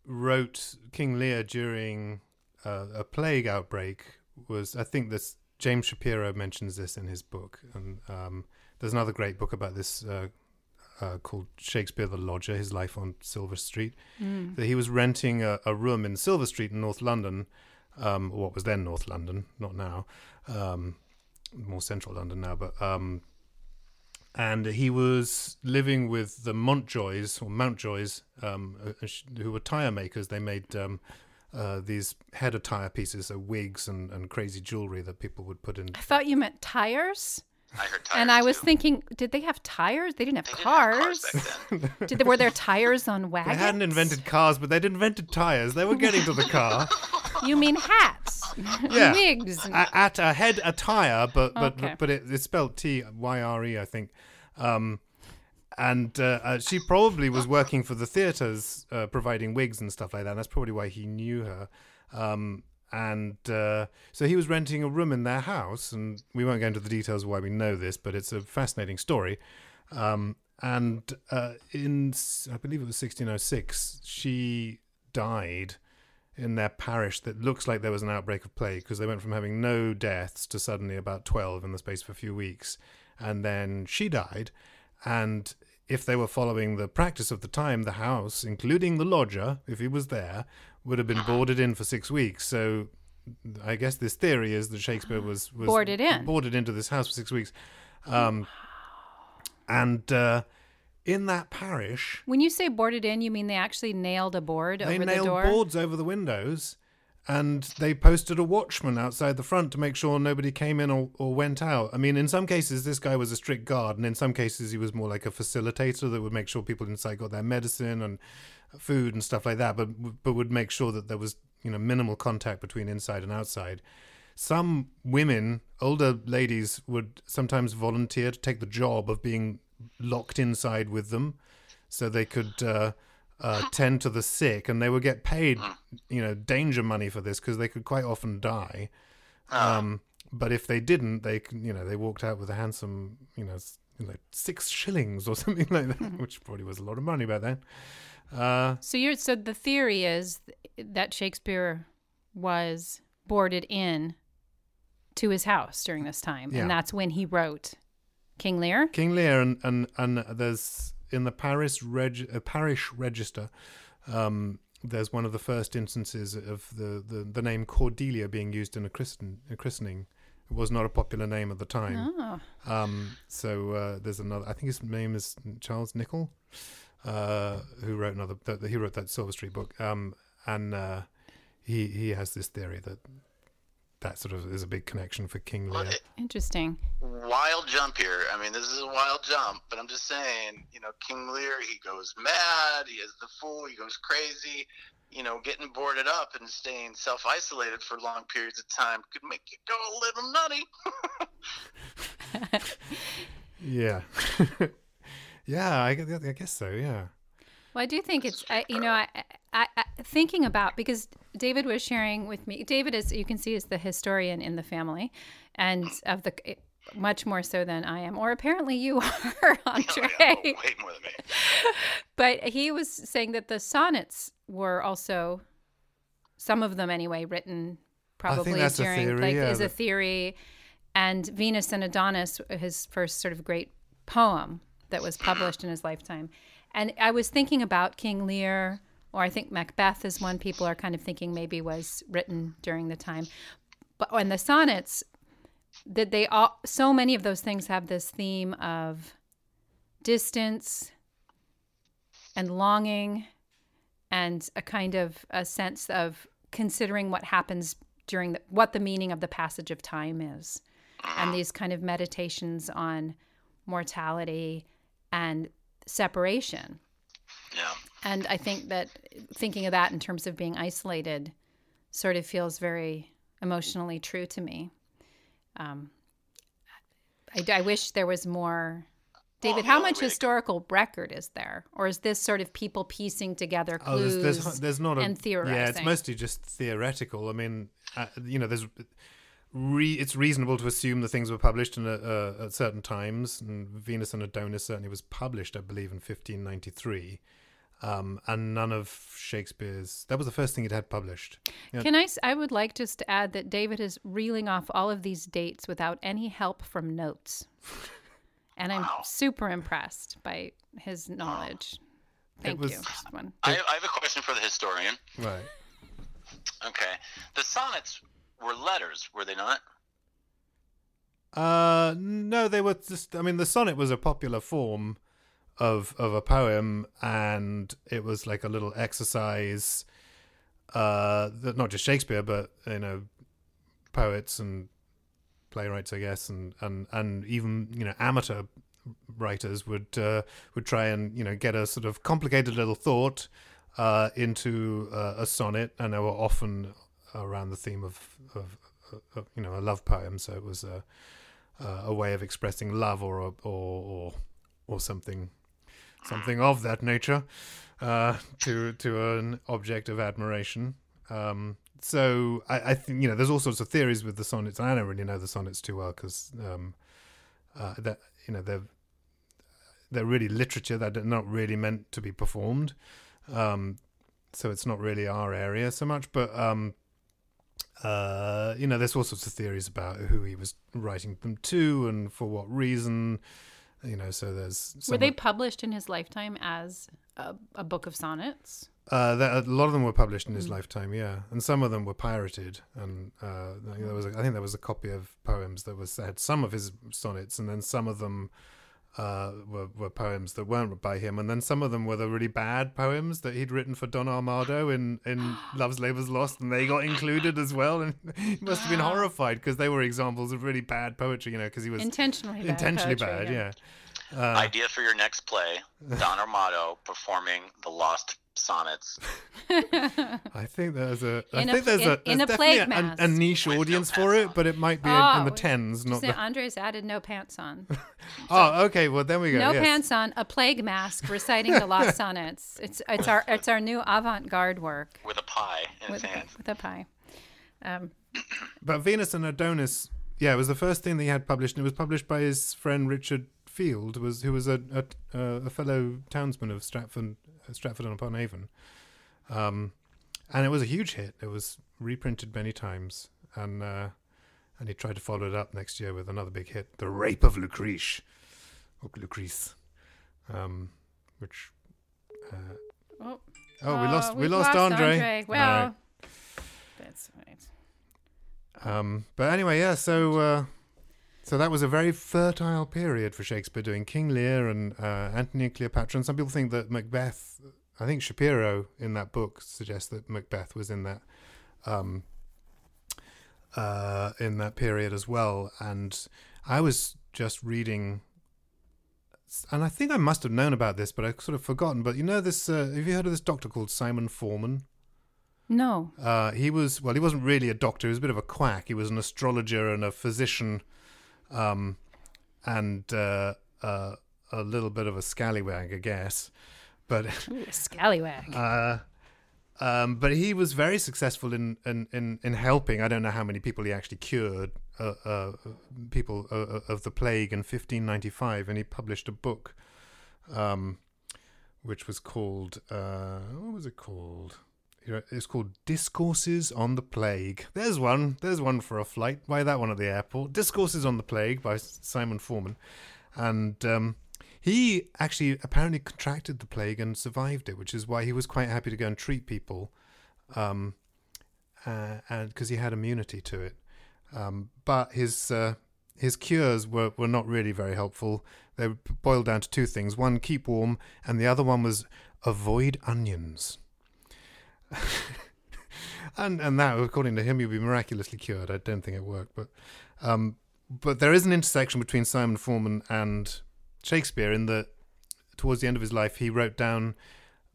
[SPEAKER 3] wrote King Lear during uh, a plague outbreak was, I think this James Shapiro mentions this in his book, and um, there's another great book about this uh, uh, called Shakespeare the Lodger: His Life on Silver Street. That he was renting a, a room in Silver Street in North London, um, what was then North London, not now, um, more central London now, but. And he was living with the Montjoys or Mountjoys, um, uh, who were tire makers. They made um, uh, these head of tire pieces, so wigs and, and crazy jewelry that people would put in.
[SPEAKER 2] I thought you meant tires.
[SPEAKER 4] I heard tires
[SPEAKER 2] And I was
[SPEAKER 4] too.
[SPEAKER 2] thinking, did they have tires? They didn't have
[SPEAKER 4] They didn't have
[SPEAKER 2] cars.
[SPEAKER 4] back then. [LAUGHS]
[SPEAKER 2] Did they, were there tires on wagons?
[SPEAKER 3] They hadn't invented cars, but they'd invented tires. They were getting to the car [LAUGHS]
[SPEAKER 2] You mean hats? [LAUGHS]
[SPEAKER 3] Yeah.
[SPEAKER 2] Wigs.
[SPEAKER 3] A- at a head a tire, but but
[SPEAKER 2] Okay.
[SPEAKER 3] but it, it's spelled T Y R E, I think. Um, and uh, uh, she probably was working for the theaters, uh, providing wigs and stuff like that. And That's probably why he knew her. Um, and uh, so he was renting a room in their house, and we won't go into the details of why we know this, but it's a fascinating story. Um, and uh, in, i believe it was 1606, she died in their parish that looks like there was an outbreak of plague because they went from having no deaths to suddenly about 12 in the space of a few weeks. And then she died. And if they were following the practice of the time, the house, including the lodger, if he was there, would have been boarded in for six weeks. So I guess this theory is that Shakespeare was, was
[SPEAKER 2] Boarded in.
[SPEAKER 3] boarded into this house for six weeks. Um, and uh, in that parish,
[SPEAKER 2] When you say boarded in, you mean they actually nailed a board
[SPEAKER 3] they
[SPEAKER 2] over the
[SPEAKER 3] nailed
[SPEAKER 2] door?
[SPEAKER 3] boards over the windows and they posted a watchman outside the front to make sure nobody came in or, or went out. I mean, in some cases, this guy was a strict guard, and in some cases, he was more like a facilitator that would make sure people inside got their medicine and food and stuff like that, but but would make sure that there was you know minimal contact between inside and outside. Some women, older ladies, would sometimes volunteer to take the job of being locked inside with them, so they could uh, uh, tend to the sick, and they would get paid, you know, danger money for this because they could quite often die. Um, but if they didn't, they you know they walked out with a handsome, you know, s- like six shillings or [LAUGHS] something like that, which probably was a lot of money back then. Uh,
[SPEAKER 2] So you're so the theory is that Shakespeare was boarded in to his house during this time,
[SPEAKER 3] Yeah.
[SPEAKER 2] and that's when he wrote King Lear.
[SPEAKER 3] King Lear and and and there's in the Paris reg, uh, parish register. Um, there's one of the first instances of the, the, the name Cordelia being used in a, christen, a christening. It was not a popular name at the time.
[SPEAKER 2] Oh,
[SPEAKER 3] Um, so uh, there's another. I think his name is Charles Nicholl, uh, who wrote another. That, he wrote that Silver Street book. Um, and uh, he he has this theory that that sort of is a big connection for King Lear.
[SPEAKER 2] interesting.
[SPEAKER 4] Wild jump here. I mean, this is a wild jump, but I'm just saying, you know, King Lear, he goes mad, he is the fool, he goes crazy. you know, getting boarded up and staying self isolated for long periods of time could make you go a little nutty. [LAUGHS]
[SPEAKER 3] Yeah. [LAUGHS] yeah, I, I guess so. Yeah.
[SPEAKER 2] Well, I do think it's I, you know I, I, I thinking about because David was sharing with me. David is you can see is the historian in the family, and of the much more so than I am, or apparently you [LAUGHS] are, [LAUGHS] Andre.
[SPEAKER 4] Oh, yeah, way more than me. [LAUGHS]
[SPEAKER 2] But he was saying that the sonnets were also some of them anyway written probably
[SPEAKER 3] that's a
[SPEAKER 2] during
[SPEAKER 3] theory,
[SPEAKER 2] like
[SPEAKER 3] yeah,
[SPEAKER 2] is a theory and Venus and Adonis his first sort of great poem that was published in his lifetime. And I was thinking about King Lear or I think Macbeth is one people are kind of thinking maybe was written during the time. But and the sonnets that they all so many of those things have this theme of distance and longing and a kind of a sense of considering what happens during the, what the meaning of the passage of time is. And these kind of meditations on mortality and separation.
[SPEAKER 4] Yeah.
[SPEAKER 2] and i think that thinking of that in terms of being isolated sort of feels very emotionally true to me um, I, I wish there was more David,
[SPEAKER 4] the
[SPEAKER 2] how
[SPEAKER 4] only
[SPEAKER 2] much historical record is there, or is this sort of people piecing together
[SPEAKER 3] Oh,
[SPEAKER 2] clues?
[SPEAKER 3] there's, there's there's not a
[SPEAKER 2] and
[SPEAKER 3] yeah. It's mostly just theoretical. I mean, uh, you know, there's re, it's reasonable to assume the things were published in a, uh, at certain times. And Venus and Adonis certainly was published, I believe, in 1593. Um, and none of Shakespeare's. That was the first thing he'd had published. Yeah.
[SPEAKER 2] Can I? s- I would like just to add that David is reeling off all of these dates without any help from notes, [LAUGHS] and I'm super impressed by his knowledge. Thank
[SPEAKER 3] was-
[SPEAKER 2] you. One.
[SPEAKER 4] I, I have a question for the historian.
[SPEAKER 3] Right.
[SPEAKER 4] Okay. The sonnets were letters, were they not?
[SPEAKER 3] Uh, no, they were just. I mean, the sonnet was a popular form of of a poem, and it was like a little exercise. Uh, that not just Shakespeare, but you know, poets and playwrights, I guess, and and and even you know amateur writers would uh, would try and you know get a sort of complicated little thought uh, into uh, a sonnet, and they were often around the theme of, of, of you know a love poem. So it was a uh, a way of expressing love or or or or something something of that nature uh, to to an object of admiration. Um, so I, I think you know there's all sorts of theories with the sonnets. I don't really know the sonnets too well because um, uh, that you know they're they're really literature that are not really meant to be performed. Um, so it's not really our area so much, but um, uh, you know, there's all sorts of theories about who he was writing them to and for what reason. You know, so there's
[SPEAKER 2] Were they published in his lifetime as a, a book of sonnets?
[SPEAKER 3] uh, there, a lot of them were published in his lifetime, yeah, and some of them were pirated. And uh, there was, a, I think, there was a copy of poems that was had some of his sonnets, and then some of them uh, were, were poems that weren't by him, and then some of them were the really bad poems that he'd written for Don Armado in, in [GASPS] Love's Labour's Lost, and they got included as well. And [LAUGHS] he must have been [GASPS] horrified because they were examples of really bad poetry, you know, because he was
[SPEAKER 2] Intentionally bad.
[SPEAKER 3] intentionally
[SPEAKER 2] poetry,
[SPEAKER 3] bad, yeah. Uh,
[SPEAKER 4] Idea for your next play: Don Armado performing the Lost Sonnets. [LAUGHS]
[SPEAKER 3] I think there's a. I
[SPEAKER 2] In a-
[SPEAKER 3] think there's
[SPEAKER 2] in-
[SPEAKER 3] a.
[SPEAKER 2] in
[SPEAKER 3] there's
[SPEAKER 2] a plague
[SPEAKER 3] definitely a,
[SPEAKER 2] mask.
[SPEAKER 3] a niche
[SPEAKER 4] With no
[SPEAKER 3] audience
[SPEAKER 4] pants
[SPEAKER 3] for it,
[SPEAKER 4] on.
[SPEAKER 3] but it might be in, in the
[SPEAKER 2] Oh,
[SPEAKER 3] tens, not
[SPEAKER 2] Say
[SPEAKER 3] the.
[SPEAKER 2] Andres added no pants on. [LAUGHS] [LAUGHS]
[SPEAKER 3] Oh, okay. Well, then we go.
[SPEAKER 2] No
[SPEAKER 3] yes.
[SPEAKER 2] pants on. A plague mask reciting the lost sonnets. It's it's our it's our new avant-garde work
[SPEAKER 4] with a pie in
[SPEAKER 2] with,
[SPEAKER 4] his hand.
[SPEAKER 2] with a pie. Um, [COUGHS]
[SPEAKER 3] But Venus and Adonis, yeah, it was the first thing that he had published, and it was published by his friend Richard Field, was who was a a, a fellow townsman of Stratford, Stratford upon Avon, um, and it was a huge hit. It was reprinted many times, and uh, and he tried to follow it up next year with another big hit, "The Rape of Lucrece," or Lucrece, um, which. Uh,
[SPEAKER 2] oh,
[SPEAKER 3] oh, we lost. we
[SPEAKER 2] we've
[SPEAKER 3] lost, Andre.
[SPEAKER 2] Well,
[SPEAKER 3] All right.
[SPEAKER 2] that's right.
[SPEAKER 3] Um, but anyway, yeah. So, uh, so that was a very fertile period for Shakespeare, doing King Lear and uh, Antony and Cleopatra. And some people think that Macbeth. I think Shapiro in that book suggests that Macbeth was in that, um, uh, in that period as well. And I was just reading. And I think I must have known about this, but I've sort of forgotten. But you know this? Uh, have you heard of this doctor called Simon Forman?
[SPEAKER 2] No.
[SPEAKER 3] Uh, he was well. He wasn't really a doctor. He was a bit of a quack. He was an astrologer and a physician, um, and uh, uh, a little bit of a scallywag, I guess. But [LAUGHS]
[SPEAKER 2] Ooh, a scallywag.
[SPEAKER 3] uh, um, but he was very successful in, in, in, in helping. I don't know how many people he actually cured, uh, uh, people uh, of the plague in 1595, and he published a book, um, which was called uh, what was it called? It's called Discourses on the Plague. There's one. There's one for a flight. Why that one at the airport? Discourses on the Plague by Simon Forman, and um, he actually apparently contracted the plague and survived it, which is why he was quite happy to go and treat people, um, uh, and because he had immunity to it. Um, but his uh, his cures were, were not really very helpful. They boiled down to two things: one, keep warm, and the other one was avoid onions. [LAUGHS] and and that, according to him, you'd be miraculously cured. I don't think it worked, but um, but there is an intersection between Simon Forman and Shakespeare in that towards the end of his life he wrote down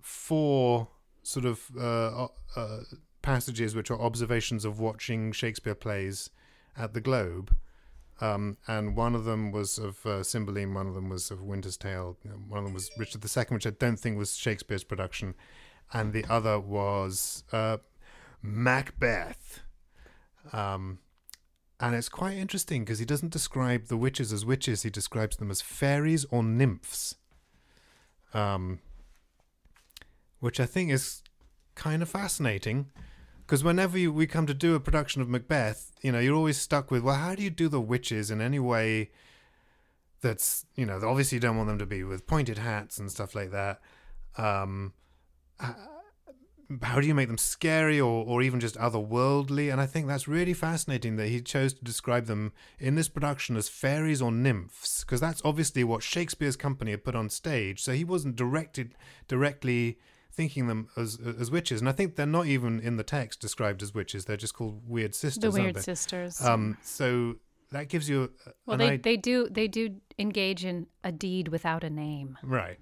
[SPEAKER 3] four sort of uh, uh, passages which are observations of watching Shakespeare plays at the Globe. Um, and one of them was of uh, Cymbeline, one of them was of Winter's Tale, one of them was Richard II, which I don't think was Shakespeare's production, and the other was uh, Macbeth. Um, and it's quite interesting because he doesn't describe the witches as witches, he describes them as fairies or nymphs. Um, which I think is kind of fascinating because whenever you, we come to do a production of Macbeth, you know, you're always stuck with, well, how do you do the witches in any way that's, you know, obviously you don't want them to be with pointed hats and stuff like that. Um, how do you make them scary or, or even just otherworldly? And I think that's really fascinating that he chose to describe them in this production as fairies or nymphs, because that's obviously what Shakespeare's company had put on stage. So he wasn't directed directly thinking them as as witches. And I think they're not even in the text described as witches. They're just called weird sisters.
[SPEAKER 2] The weird sisters.
[SPEAKER 3] Um, so that gives you a-
[SPEAKER 2] well, they,
[SPEAKER 3] idea.
[SPEAKER 2] they do they do engage in a deed without a name.
[SPEAKER 3] Right.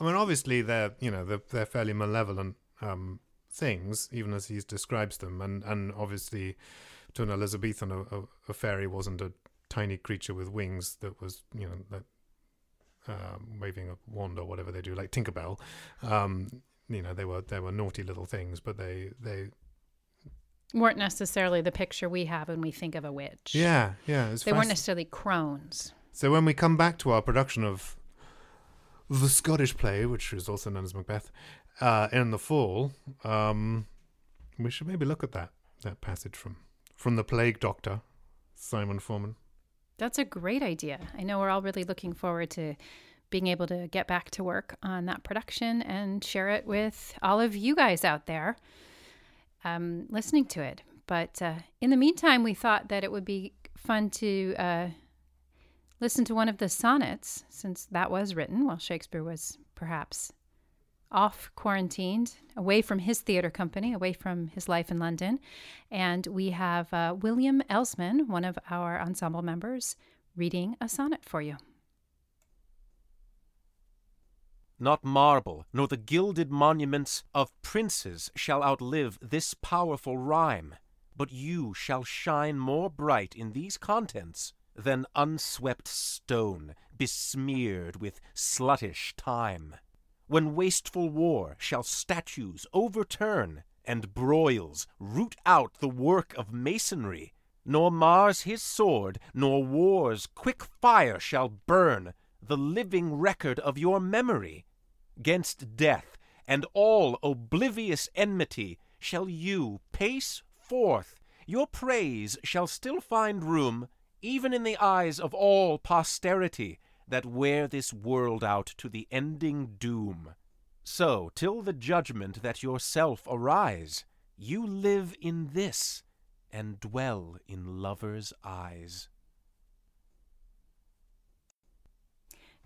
[SPEAKER 3] I mean, obviously they're you know they're, they're fairly malevolent um, things, even as he describes them, and and obviously to an Elizabethan, a, a, a fairy wasn't a tiny creature with wings that was you know that um, waving a wand or whatever they do, like Tinkerbell. Um, you know, they were they were naughty little things, but they they
[SPEAKER 2] Weren't necessarily the picture we have when we think of a witch.
[SPEAKER 3] yeah yeah.
[SPEAKER 2] They weren't necessarily crones.
[SPEAKER 3] So when we come back to our production of the Scottish play, which is also known as Macbeth, uh, in the fall, um, we should maybe look at that that passage from from the Plague Doctor, Simon Forman.
[SPEAKER 2] That's a great idea. I know we're all really looking forward to being able to get back to work on that production and share it with all of you guys out there um, listening to it. But uh, in the meantime, we thought that it would be fun to uh, listen to one of the sonnets, since that was written while Shakespeare was perhaps off quarantined, away from his theater company, away from his life in London. And we have uh, William Elsman, one of our ensemble members, reading a sonnet for you.
[SPEAKER 5] Not marble, nor the gilded monuments of princes shall outlive this powerful rhyme, but you shall shine more bright in these contents than unswept stone besmeared with sluttish time. When wasteful war shall statues overturn, and broils root out the work of masonry, nor Mars his sword, nor war's quick fire shall burn the living record of your memory. Gainst death and all oblivious enmity shall you pace forth. Your praise shall still find room, even in the eyes of all posterity that wear this world out to the ending doom. So, till the judgment that yourself arise, you live in this and dwell in lovers' eyes.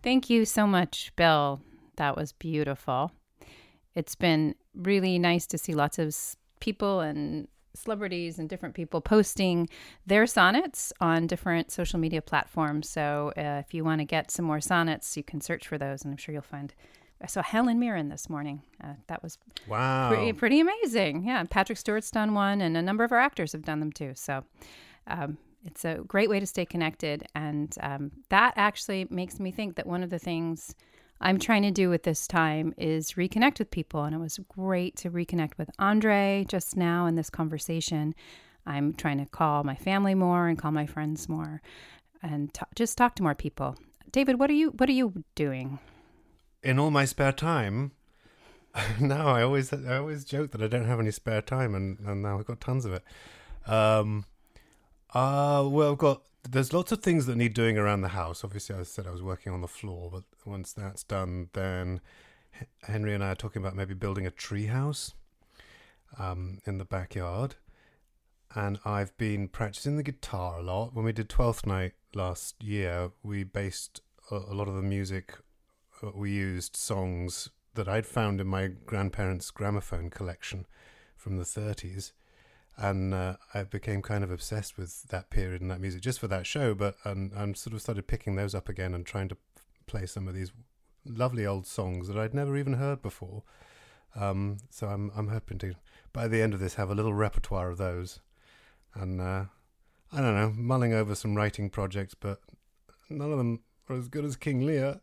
[SPEAKER 2] Thank you so much, Bill. That was beautiful. It's been really nice to see lots of people and celebrities and different people posting their sonnets on different social media platforms. So uh, if you want to get some more sonnets, you can search for those, and I'm sure you'll find I saw Helen Mirren this morning. Uh, that was
[SPEAKER 3] Wow.
[SPEAKER 2] pretty, pretty amazing. Yeah, Patrick Stewart's done one, and a number of our actors have done them too. So um, it's a great way to stay connected. And um, that actually makes me think that one of the things I'm trying to do with this time is reconnect with people. And it was great to reconnect with Andre just now in this conversation. I'm trying to call my family more and call my friends more and t- just talk to more people. David, what are you what are you doing?
[SPEAKER 3] in all my spare time [LAUGHS] now i always i always joke that i don't have any spare time and, and now i've got tons of it um uh well i've got there's lots of things that need doing around the house. Obviously i said i was working on the floor but once that's done then henry and i are talking about maybe building a tree house um in the backyard. And i've been practicing the guitar a lot. When we did 12th night last year we based a, a lot of the music uh, we used songs that I'd found in my grandparents' gramophone collection from the 30s. And uh, I became kind of obsessed with that period and that music just for that show. But and, and sort of started picking those up again and trying to play some of these lovely old songs that I'd never even heard before. Um, so I'm I'm hoping to by the end of this have a little repertoire of those, and uh, I don't know, mulling over some writing projects, but none of them are as good as King Lear.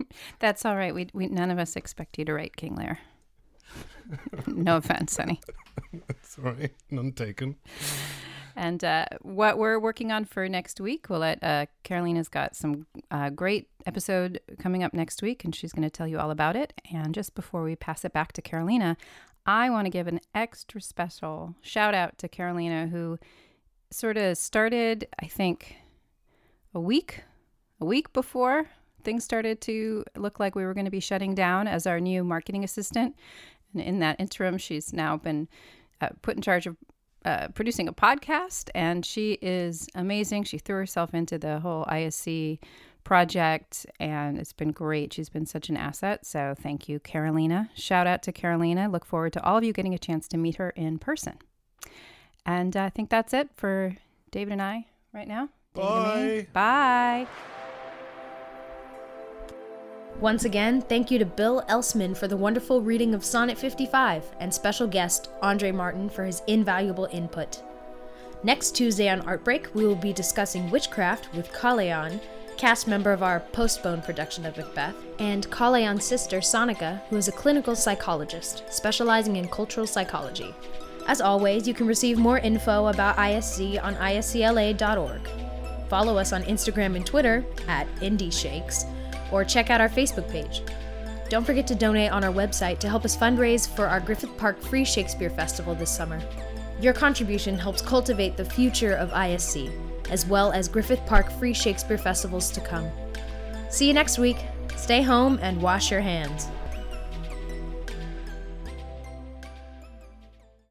[SPEAKER 3] [LAUGHS]
[SPEAKER 2] That's all right. We, we none of us expect you to write King Lear. No offense, honey. [LAUGHS]
[SPEAKER 3] Sorry, none taken.
[SPEAKER 2] And uh, what we're working on for next week, we'll let uh, Carolina's got some uh, great episode coming up next week, and she's going to tell you all about it. And just before we pass it back to Carolina, I want to give an extra special shout out to Carolina, who sort of started, I think, a week, a week before things started to look like we were going to be shutting down as our new marketing assistant. And in that interim, she's now been uh, put in charge of uh, producing a podcast, and she is amazing. She threw herself into the whole ISC project, and it's been great. She's been such an asset. So thank you, Carolina. Shout out to Carolina. Look forward to all of you getting a chance to meet her in person. And I think that's it for David and I right now. David and. Bye.
[SPEAKER 1] Once again, thank you to Bill Elsman for the wonderful reading of Sonnet 55 and special guest Andre Martin for his invaluable input. Next Tuesday on Art Break, we will be discussing witchcraft with Kaleon, cast member of our postponed production of Macbeth, and Kaleon's sister Sonika, who is a clinical psychologist specializing in cultural psychology. As always, you can receive more info about ISC on iscla.org. Follow us on Instagram and Twitter at IndieShakes or check out our Facebook page. Don't forget to donate on our website to help us fundraise for our Griffith Park Free Shakespeare Festival this summer. Your contribution helps cultivate the future of ISC, as well as Griffith Park Free Shakespeare Festivals to come. See you next week. Stay home and wash your hands.